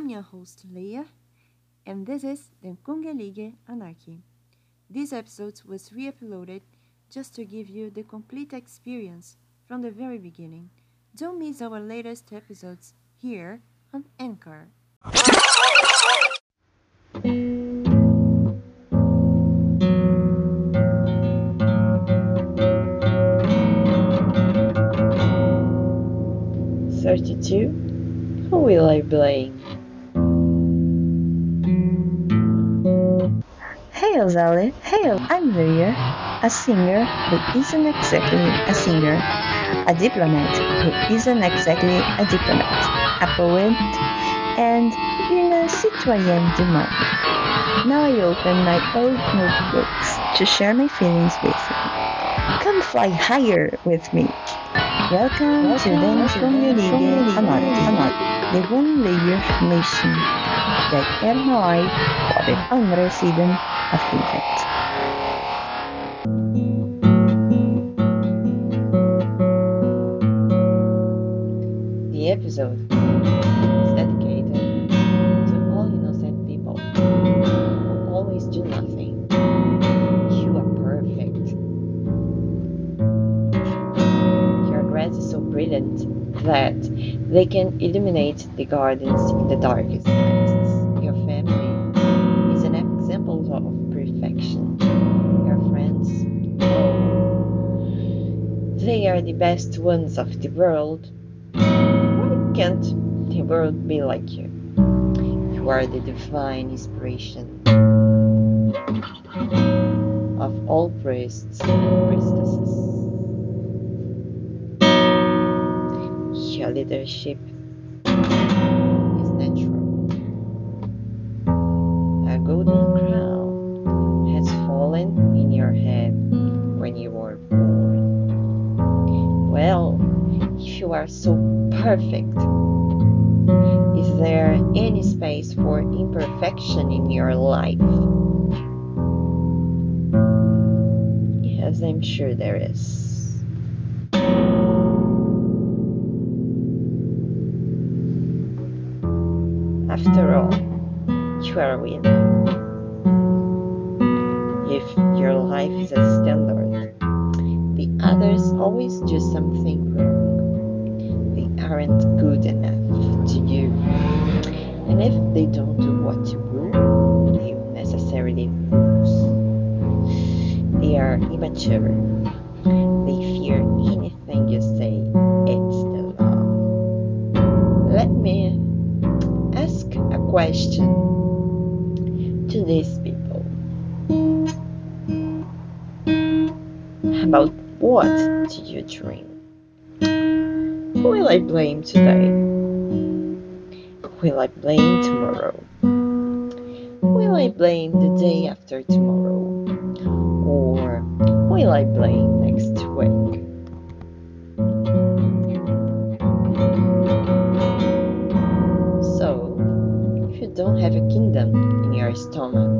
I'm your host, Leah, and this is the Kongelige Anarchy. This episode was re uploaded just to give you the complete experience from the very beginning. Don't miss our latest episodes here on Anchor. Thirty-two. Who will I blame? Hey Ozale, hey, I'm Leah, a singer who isn't exactly a singer, a diplomat who isn't exactly a diplomat, a poet, and in a citoyen du monde. Now I open my old notebooks to share my feelings with you. Come fly higher with me. Welcome, to the Community Anarchy, the one layer nation that er på den andra sidan livet. The episode is dedicated to all innocent people who always do nothing. You are perfect. Your grass is so brilliant that they can illuminate the gardens in the darkest nights. Are the best ones of the world. Why can't the world be like you? You are the divine inspiration of all priests and priestesses. Your leadership you are so perfect, is there any space for imperfection in your life? Yes, I'm sure there is. After all, you are a winner. If your life is a standard, the others always do something wrong. They aren't good enough to you. And if they don't do what you want, you necessarily lose. They are immature. They fear anything you say. It's the law. Let me ask a question to these people. About what do you dream? Will I blame today? Will I blame tomorrow? Will I blame the day after tomorrow? Or will I blame next week? So, if you don't have a kingdom in your stomach,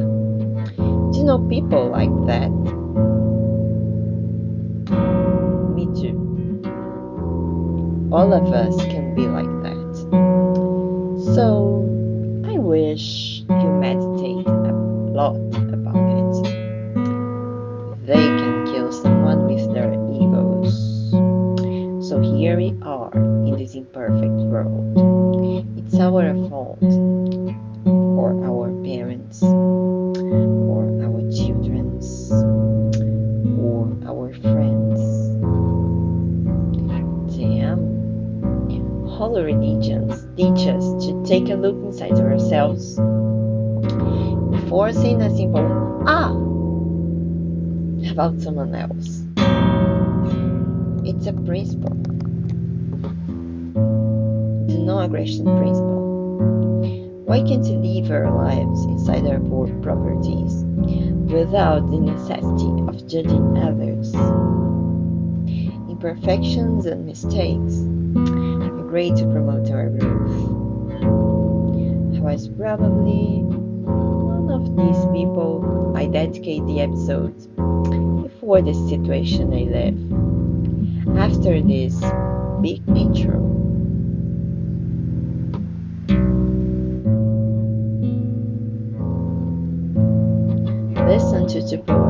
do you know people like that? All of us can be like that. So, I wish you meditate a lot about it. They can kill someone with their egos. So, here we are in this imperfect world. It's our fault, All religions teach us to take a look inside ourselves before saying a simple ah about someone else. It's a principle. The no aggression principle. Why can't we live our lives inside our properties without the necessity of judging others? Imperfections and mistakes great to promote to our group. I was probably one of these people I dedicate the episode before the situation I live. After this big intro, listen to Japan.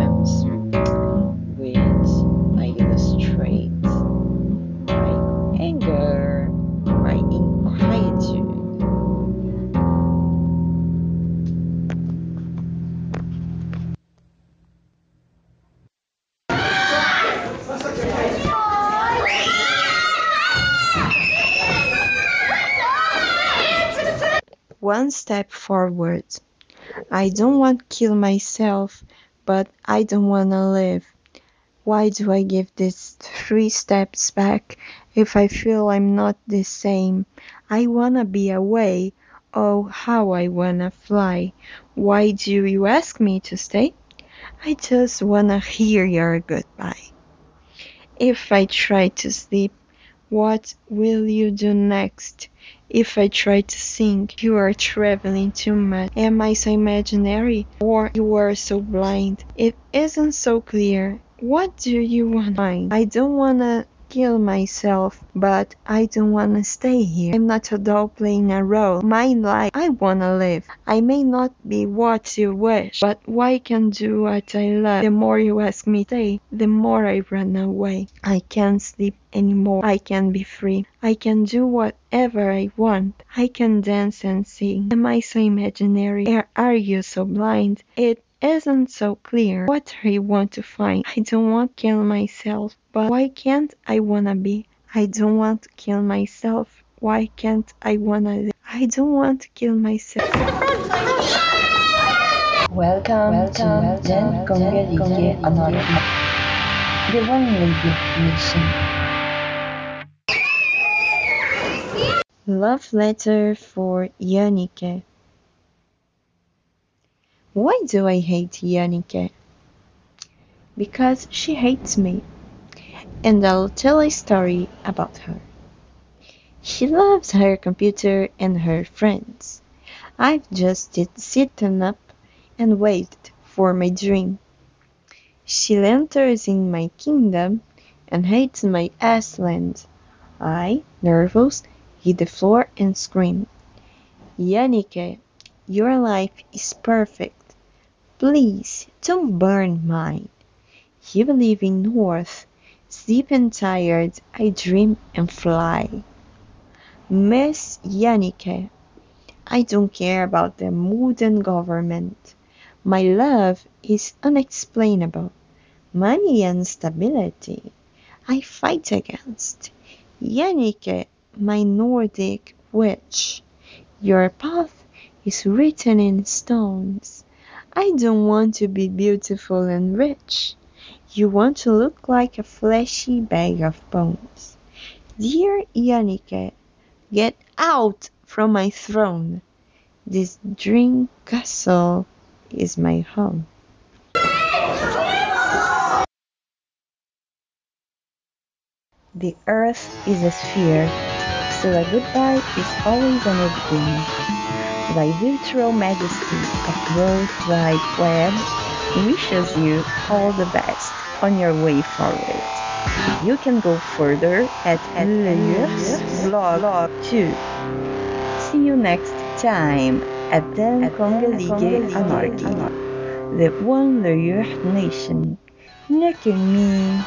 One step forward. I don't want to kill myself, but I don't want to live. Why do I give these three steps back if I feel I'm not the same? I wanna be away. Oh, how I wanna fly. Why do you ask me to stay? I just wanna hear your goodbye. If I try to sleep, what will you do next? If I try to sing, you are traveling too much. Am I so imaginary? Or you are so blind? It isn't so clear. What do you want? I don't wanna kill myself, but I don't wanna stay here. I'm not a doll playing a role. My life, I wanna live. I may not be what you wish, but why can't do what I love? The more you ask me to stay, the more I run away. I can't sleep anymore. I can be free. I can do whatever I want. I can dance and sing. Am I so imaginary? Are you so blind? It isn't so clear. What you want to find? I don't want to kill myself, but why can't I wanna be? I don't want to kill myself. Why can't I wanna live? I don't want to kill myself. Welcome, Welcome to Den Kongelige Anarki. The One-Legged Nation. Love letter for Yannicke. Why do I hate Yannicke? Because she hates me. And I'll tell a story about her. She loves her computer and her friends. I've just sitting up and waited for my dream. She enters in my kingdom and hates my land. I, nervous, hit the floor and scream. Yannicke, your life is perfect. Please don't burn mine. You live in north, sleep and tired, I dream and fly. Miss Yannicke, I don't care about the modern government. My love is unexplainable. Money and stability, I fight against. Yannicke, my Nordic witch, your path is written in stones. I don't want to be beautiful and rich. You want to look like a fleshy bag of bones. Dear Yannicke, get out from my throne. This dream castle is my home. The earth is a sphere, so a goodbye is always an beginning. Thy virtual majesty of World Wide Web wishes you all the best on your way forward. You can go further at Leyer's blog too. See you next time at Den Kongelige Anarki, the One Leyer Nation. Look at me.